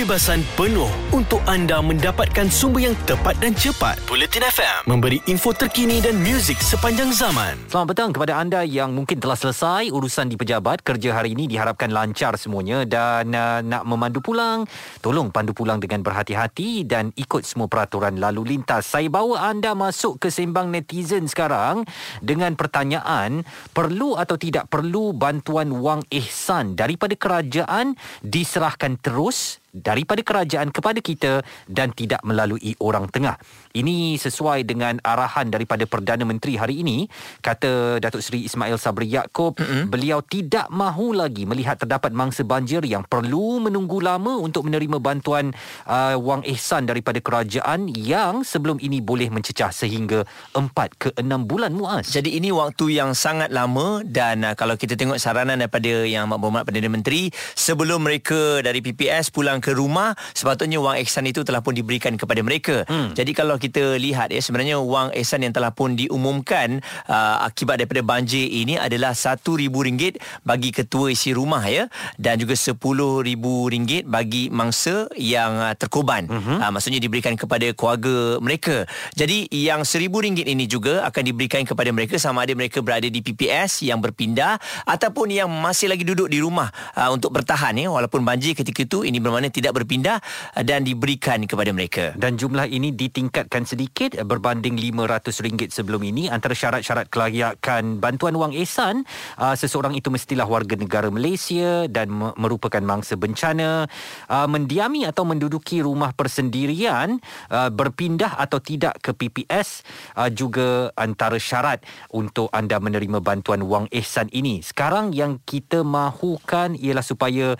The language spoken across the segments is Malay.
kebebasan penuh untuk anda mendapatkan sumber yang tepat dan cepat. Bulletin FM memberi info terkini dan muzik sepanjang zaman. Selamat petang kepada anda yang mungkin telah selesai urusan di pejabat. Kerja hari ini diharapkan lancar semuanya dan uh, nak memandu pulang, tolong pandu pulang dengan berhati-hati dan ikut semua peraturan lalu lintas. Saya bawa anda masuk ke sembang netizen sekarang dengan pertanyaan perlu atau tidak perlu bantuan wang ihsan daripada kerajaan diserahkan terus daripada kerajaan kepada kita dan tidak melalui orang tengah. Ini sesuai dengan arahan daripada Perdana Menteri hari ini, kata Datuk Seri Ismail Sabri Yaakob, mm-hmm. beliau tidak mahu lagi melihat terdapat mangsa banjir yang perlu menunggu lama untuk menerima bantuan uh, wang ihsan daripada kerajaan yang sebelum ini boleh mencecah sehingga 4 ke 6 bulan muas. Jadi ini waktu yang sangat lama dan uh, kalau kita tengok saranan daripada yang Mak Berhormat Perdana Menteri sebelum mereka dari PPS pulang ke rumah sepatutnya wang ihsan itu telah pun diberikan kepada mereka. Hmm. Jadi kalau kita lihat ya sebenarnya wang ihsan yang telah pun diumumkan uh, akibat daripada banjir ini adalah RM1000 bagi ketua isi rumah ya dan juga RM10000 bagi mangsa yang uh, terkorban. Uh-huh. Uh, maksudnya diberikan kepada keluarga mereka. Jadi yang RM1000 ini juga akan diberikan kepada mereka sama ada mereka berada di PPS yang berpindah ataupun yang masih lagi duduk di rumah uh, untuk bertahan ya walaupun banjir ketika itu ini bermakna tidak berpindah uh, dan diberikan kepada mereka. Dan jumlah ini ditingkatkan sedikit uh, berbanding RM500 sebelum ini antara syarat-syarat kelayakan bantuan wang ihsan uh, seseorang itu mestilah warga negara Malaysia dan me- merupakan mangsa bencana mendiami atau menduduki rumah persendirian berpindah atau tidak ke PPS juga antara syarat untuk anda menerima bantuan wang ihsan ini. Sekarang yang kita mahukan ialah supaya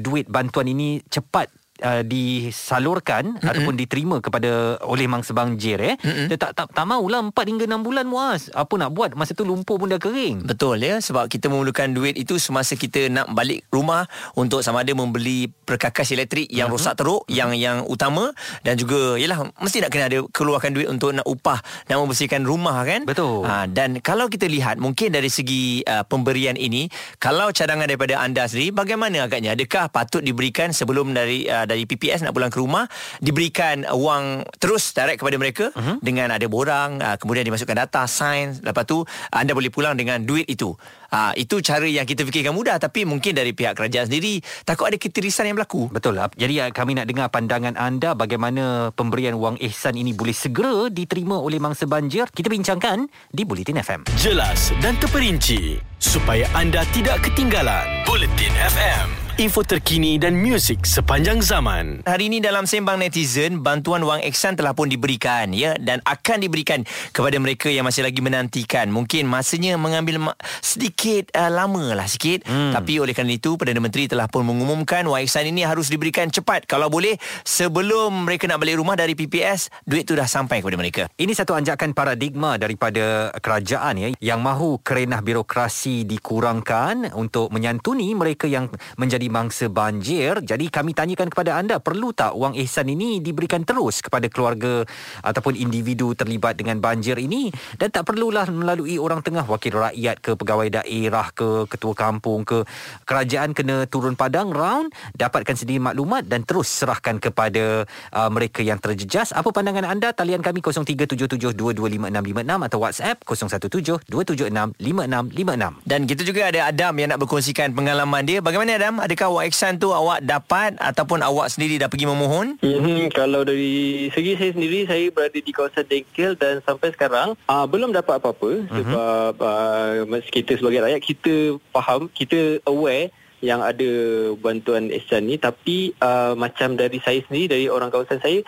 duit bantuan ini cepat but uh, disalurkan mm-hmm. ataupun diterima kepada oleh mangsa banjir eh. Mm-hmm. dia tak tak, tak maulah 4 hingga 6 bulan muas. Apa nak buat? Masa tu lumpur pun dah kering. Betul ya. Sebab kita memerlukan duit itu semasa kita nak balik rumah untuk sama ada membeli perkakas elektrik yang mm-hmm. rosak teruk mm-hmm. yang yang utama. Dan juga yalah mesti nak kena ada keluarkan duit untuk nak upah dan membersihkan rumah kan? Betul. Ha, dan kalau kita lihat mungkin dari segi uh, pemberian ini kalau cadangan daripada anda sendiri bagaimana agaknya? Adakah patut diberikan sebelum dari uh, dari PPS nak pulang ke rumah diberikan wang terus direct kepada mereka uh-huh. dengan ada borang uh, kemudian dimasukkan data sign lepas tu anda boleh pulang dengan duit itu. Uh, itu cara yang kita fikirkan mudah tapi mungkin dari pihak kerajaan sendiri takut ada ketirisan yang berlaku. Betul. Jadi kami nak dengar pandangan anda bagaimana pemberian wang ihsan ini boleh segera diterima oleh mangsa banjir. Kita bincangkan di Bulletin FM jelas dan terperinci supaya anda tidak ketinggalan Bulletin FM info terkini dan muzik sepanjang zaman. Hari ini dalam sembang netizen, bantuan wang eksan telah pun diberikan ya dan akan diberikan kepada mereka yang masih lagi menantikan. Mungkin masanya mengambil ma- sedikit uh, lama lah sikit. Hmm. Tapi oleh kerana itu Perdana Menteri telah pun mengumumkan wang eksan ini harus diberikan cepat kalau boleh sebelum mereka nak balik rumah dari PPS, duit tu dah sampai kepada mereka. Ini satu anjakan paradigma daripada kerajaan ya yang mahu kerenah birokrasi dikurangkan untuk menyantuni mereka yang menjadi menjadi mangsa banjir. Jadi kami tanyakan kepada anda, perlu tak wang ihsan ini diberikan terus kepada keluarga ataupun individu terlibat dengan banjir ini dan tak perlulah melalui orang tengah wakil rakyat ke pegawai daerah ke ketua kampung ke kerajaan kena turun padang round dapatkan sendiri maklumat dan terus serahkan kepada uh, mereka yang terjejas. Apa pandangan anda? Talian kami 0377225656 atau WhatsApp 0172765656. Dan kita juga ada Adam yang nak berkongsikan pengalaman dia. Bagaimana Adam? Ada adakah awak Iksan tu awak dapat ataupun awak sendiri dah pergi memohon? Hmm, kalau dari segi saya sendiri saya berada di kawasan Dengkel dan sampai sekarang uh, belum dapat apa-apa uh-huh. sebab uh, kita sebagai rakyat kita faham, kita aware yang ada bantuan ihsan ni tapi uh, macam dari saya sendiri dari orang kawasan saya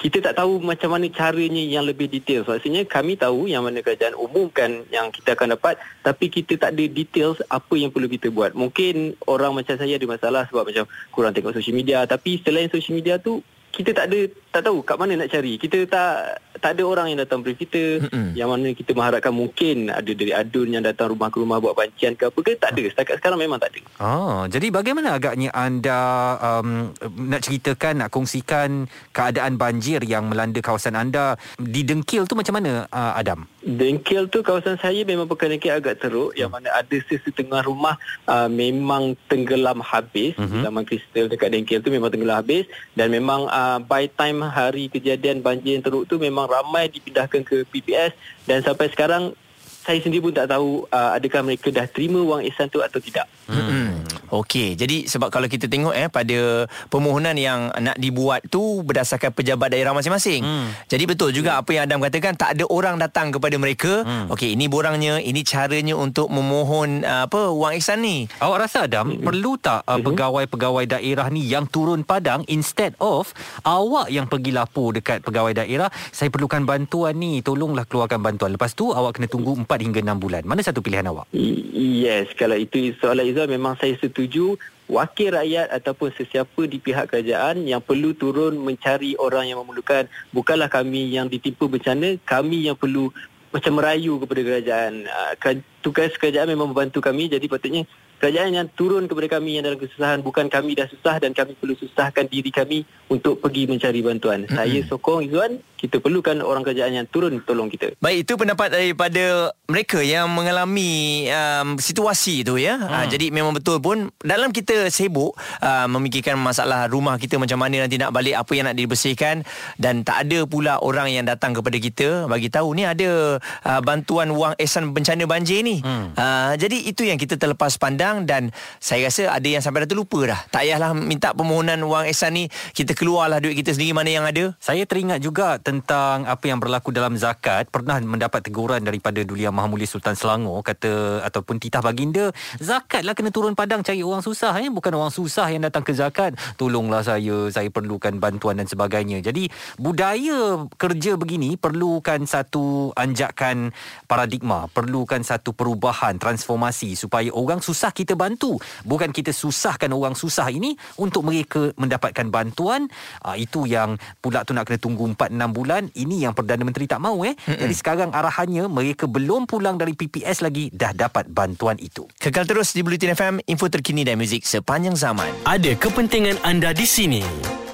kita tak tahu macam mana caranya yang lebih detail. Maksudnya kami tahu yang mana kerajaan umumkan yang kita akan dapat tapi kita tak ada details apa yang perlu kita buat. Mungkin orang macam saya ada masalah sebab macam kurang tengok social media tapi selain social media tu kita tak ada tak tahu kat mana nak cari. Kita tak tak ada orang yang datang brief kita Mm-mm. yang mana kita mengharapkan mungkin ada dari adun yang datang rumah ke rumah buat bancian ke apa ke tak ada. Setakat sekarang memang tak ada. Ah, jadi bagaimana agaknya anda um, nak ceritakan, nak kongsikan keadaan banjir yang melanda kawasan anda di Dengkil tu macam mana uh, Adam? Dengkil tu kawasan saya memang bukan agak teruk yang mana ada sesetengah rumah uh, memang tenggelam habis Mhm. mm-hmm. Taman Kristal dekat Dengkil tu memang tenggelam habis dan memang uh, by time hari kejadian banjir yang teruk tu memang ramai dipindahkan ke PPS dan sampai sekarang saya sendiri pun tak tahu uh, adakah mereka dah terima wang ihsan tu atau tidak. Hmm. Okey, jadi sebab kalau kita tengok eh pada permohonan yang nak dibuat tu berdasarkan pejabat daerah masing-masing. Hmm. Jadi betul juga apa yang Adam katakan tak ada orang datang kepada mereka. Hmm. Okey, ini borangnya, ini caranya untuk memohon uh, apa wang ihsan ni. Awak rasa Adam mm-hmm. perlu tak uh, pegawai-pegawai daerah ni yang turun padang instead of awak yang pergi lapor dekat pegawai daerah saya perlukan bantuan ni tolonglah keluarkan bantuan lepas tu awak kena tunggu 4 hingga 6 bulan? Mana satu pilihan awak? Yes, kalau itu soalan Izzal memang saya setuju. Wakil rakyat ataupun sesiapa di pihak kerajaan yang perlu turun mencari orang yang memerlukan bukanlah kami yang ditimpa bencana, kami yang perlu macam merayu kepada kerajaan. Ah, Tugas kerajaan memang membantu kami jadi patutnya kerajaan yang turun kepada kami yang dalam kesusahan bukan kami dah susah dan kami perlu susahkan diri kami untuk pergi mencari bantuan. Mm-hmm. Saya sokong Izzuan, kita perlukan orang kerajaan yang turun tolong kita. Baik, itu pendapat daripada mereka yang mengalami um, situasi itu ya. Hmm. Uh, jadi memang betul pun dalam kita sibuk uh, memikirkan masalah rumah kita macam mana nanti nak balik apa yang nak dibersihkan dan tak ada pula orang yang datang kepada kita bagi tahu ni ada uh, bantuan wang ihsan bencana banjir ni. Hmm. Uh, jadi itu yang kita terlepas pandang dan saya rasa ada yang sampai dah terlupa dah. Tak payahlah minta permohonan wang ihsan ni, kita keluarlah duit kita sendiri mana yang ada. Saya teringat juga tentang apa yang berlaku dalam zakat. Pernah mendapat teguran daripada Duli Yang Maha Mulia Sultan Selangor kata ataupun titah baginda, zakatlah kena turun padang cari orang susah eh bukan orang susah yang datang ke zakat. Tolonglah saya, saya perlukan bantuan dan sebagainya. Jadi budaya kerja begini perlukan satu anjakan paradigma, perlukan satu perubahan, transformasi supaya orang susah kita bantu. Bukan kita susahkan orang susah ini untuk mereka mendapatkan bantuan. Uh, itu yang pula tu nak kena tunggu 4-6 bulan. Ini yang Perdana Menteri tak mahu eh. Mm-mm. Jadi sekarang arahannya mereka belum pulang dari PPS lagi dah dapat bantuan itu. Kekal terus di Bulletin FM, info terkini dan muzik sepanjang zaman. Ada kepentingan anda di sini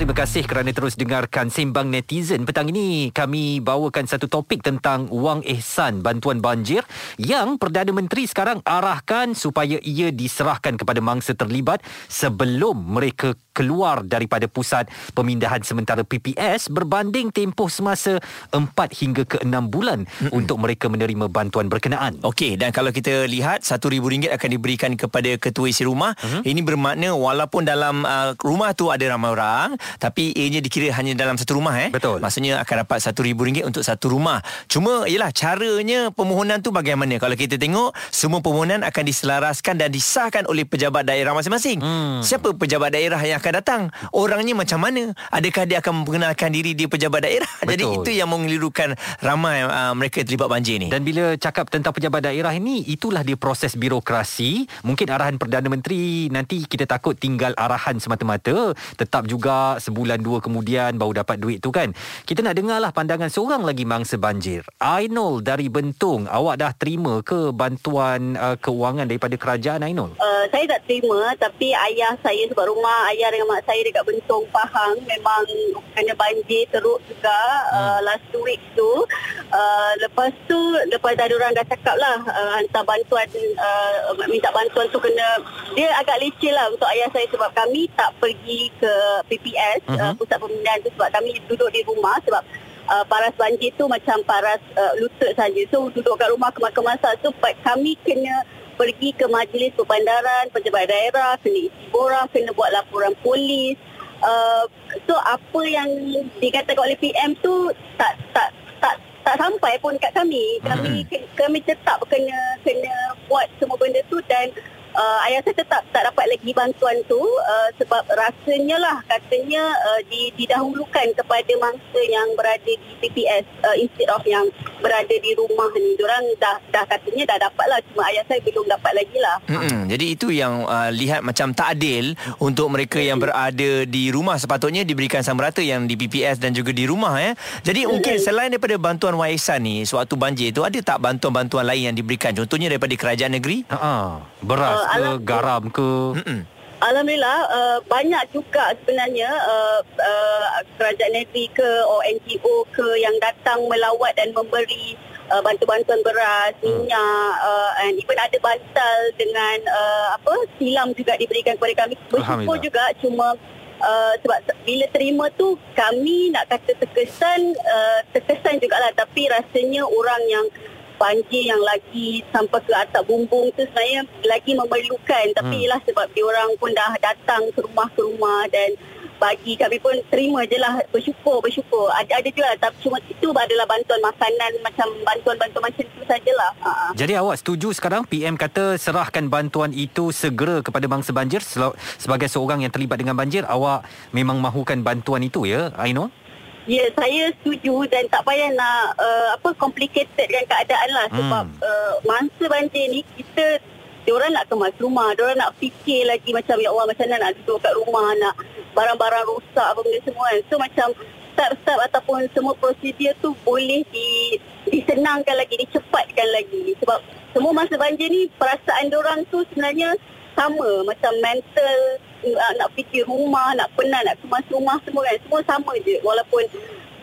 Terima kasih kerana terus dengarkan Sembang Netizen. Petang ini kami bawakan satu topik tentang wang ihsan bantuan banjir yang Perdana Menteri sekarang arahkan supaya ia diserahkan kepada mangsa terlibat sebelum mereka keluar daripada pusat pemindahan sementara PPS berbanding tempoh semasa 4 hingga ke 6 bulan Mm-mm. untuk mereka menerima bantuan berkenaan. Okey dan kalau kita lihat RM1,000 akan diberikan kepada ketua isi rumah. Uh-huh. Ini bermakna walaupun dalam uh, rumah tu ada ramai orang tapi ianya dikira hanya dalam satu rumah eh. Betul. Maksudnya akan dapat RM1,000 untuk satu rumah. Cuma yalah caranya permohonan tu bagaimana? Kalau kita tengok semua permohonan akan diselaraskan dan disahkan oleh pejabat daerah masing-masing. Hmm. Siapa pejabat daerah yang akan datang? Orangnya macam mana? Adakah dia akan memperkenalkan diri dia pejabat daerah? Betul. Jadi itu yang mengelirukan ramai uh, mereka terlibat banjir ni. Dan bila cakap tentang pejabat daerah ini, itulah dia proses birokrasi. Mungkin arahan Perdana Menteri nanti kita takut tinggal arahan semata-mata. Tetap juga sebulan dua kemudian baru dapat duit tu kan. Kita nak dengarlah pandangan seorang lagi mangsa banjir. Ainul dari Bentong, awak dah terima ke bantuan uh, keuangan daripada kerajaan Ainul? Uh, saya tak terima tapi ayah saya sebab rumah ayah dengan mak saya dekat Bentong Pahang memang kena banjir teruk juga uh, last two weeks tu uh, lepas tu lepas dah orang dah cakap lah uh, hantar bantuan uh, minta bantuan tu kena dia agak leceh lah untuk ayah saya sebab kami tak pergi ke PPS uh, uh, pusat pemindahan tu sebab kami duduk di rumah sebab uh, paras banjir tu macam paras uh, lutut saja. So duduk kat rumah kemas masa tu kami kena pergi ke majlis perbandaran, pejabat daerah, kena isi borang, kena buat laporan polis. Uh, so apa yang dikatakan oleh PM tu tak tak tak tak sampai pun kat kami. Kami hmm. kami tetap kena kena buat semua benda tu dan uh, ayah saya tetap tak dapat lagi bantuan tu uh, sebab rasanya lah katanya uh, di, didahulukan kepada mangsa yang berada di PPS uh, instead of yang berada di rumah ni. Diorang dah dah katanya dah dapat lah cuma ayah saya belum dapat lagi lah. Mm-mm. Jadi itu yang uh, lihat macam tak adil untuk mereka yang berada di rumah sepatutnya diberikan sama rata yang di PPS dan juga di rumah ya. Jadi mungkin selain daripada bantuan waisan ni sewaktu banjir tu ada tak bantuan-bantuan lain yang diberikan contohnya daripada kerajaan negeri? Ha, beras Uh, ke, alam- garam ke. Mm-mm. Alhamdulillah uh, banyak juga sebenarnya uh, uh, kerajaan negeri ke or NGO ke yang datang melawat dan memberi uh, bantuan-bantuan beras, minyak uh, and even ada bantal dengan uh, apa silam juga diberikan kepada kami. Bersyukur juga cuma Uh, sebab se- bila terima tu kami nak kata terkesan uh, terkesan jugalah tapi rasanya orang yang banjir yang lagi sampai ke atap bumbung tu sebenarnya lagi memerlukan tapi Hmm. ialah sebab dia orang pun dah datang ke rumah ke rumah dan bagi kami pun terima je lah bersyukur bersyukur ada ada juga lah, tapi cuma itu adalah bantuan makanan macam bantuan-bantuan macam tu sajalah ha. Jadi awak setuju sekarang PM kata serahkan bantuan itu segera kepada bangsa banjir sebagai seorang yang terlibat dengan banjir awak memang mahukan bantuan itu ya Ainul? Ya, saya setuju dan tak payah nak uh, apa complicated dengan keadaan lah sebab Hmm. uh, masa banjir ni kita diorang nak kemas rumah, diorang nak fikir lagi macam ya Allah macam mana nak duduk kat rumah, nak barang-barang rosak apa benda semua kan. So macam step-step ataupun semua prosedur tu boleh di disenangkan lagi, dicepatkan lagi sebab semua masa banjir ni perasaan diorang tu sebenarnya sama macam mental uh, nak fikir rumah, nak penat, nak kemas rumah semua kan. Semua sama je walaupun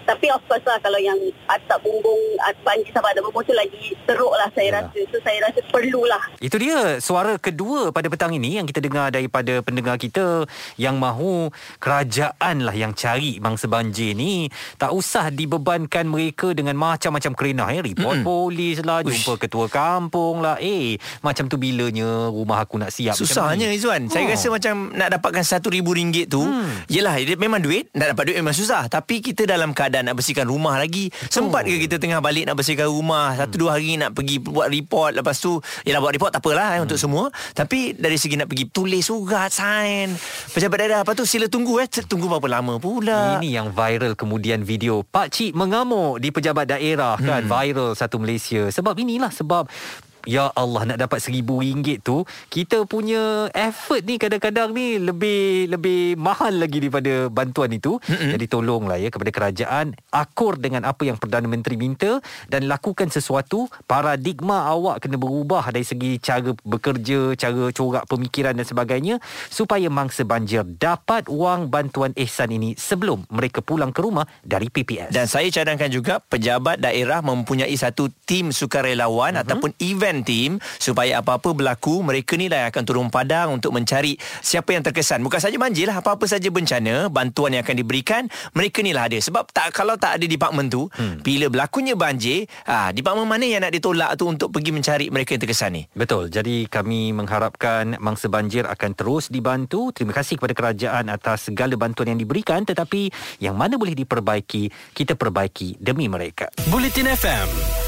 tapi of course lah kalau yang atap bumbung at- banjir sampai atap bumbung tu lagi teruk lah saya Yalah. rasa. So saya rasa perlulah. Itu dia suara kedua pada petang ini yang kita dengar daripada pendengar kita yang mahu kerajaan lah yang cari bangsa banjir ni. Tak usah dibebankan mereka dengan macam-macam kerenah ya. Report Mm-mm. polis lah, jumpa ketua kampung lah. Eh, macam tu bilanya rumah aku nak siap. Susahnya ni. Izzuan Saya Oh. rasa macam Nak dapatkan RM1,000 tu Hmm. Yelah dia memang duit Nak dapat duit memang susah Tapi kita dalam keadaan Nak bersihkan rumah lagi. Sempat ke kita tengah balik Nak bersihkan rumah? Satu dua hari nak pergi Buat report. Lepas tu Yelah buat report tak apalah eh, Untuk semua. Tapi dari segi nak pergi Tulis surat Sign Pejabat daerah Lepas tu sila tunggu eh. Tunggu berapa lama pula? Ini yang viral kemudian video Pak Cik mengamuk di pejabat daerah kan? Viral satu Malaysia. Sebab inilah sebab Ya Allah nak dapat seribu ringgit tu Kita punya effort ni kadang-kadang ni Lebih lebih mahal lagi daripada bantuan itu Mm-mm. Jadi tolonglah ya kepada kerajaan Akur dengan apa yang Perdana Menteri minta Dan lakukan sesuatu Paradigma awak kena berubah Dari segi cara bekerja Cara corak pemikiran dan sebagainya Supaya mangsa banjir dapat wang bantuan ihsan ini Sebelum mereka pulang ke rumah dari PPS Dan saya cadangkan juga pejabat daerah mempunyai satu tim sukarelawan uh-huh. ataupun event team supaya apa-apa berlaku mereka ni lah akan turun padang untuk mencari siapa yang terkesan. Bukan saja banjir lah apa-apa saja bencana, bantuan yang akan diberikan mereka ni lah ada. Sebab tak kalau tak ada department tu, hmm. bila berlakunya banjir, ah department mana yang nak ditolak tu untuk pergi mencari mereka yang terkesan ni? Betul. Jadi kami mengharapkan mangsa banjir akan terus dibantu. Terima kasih kepada kerajaan atas segala bantuan yang diberikan tetapi yang mana boleh diperbaiki, kita perbaiki demi mereka. Bulletin FM,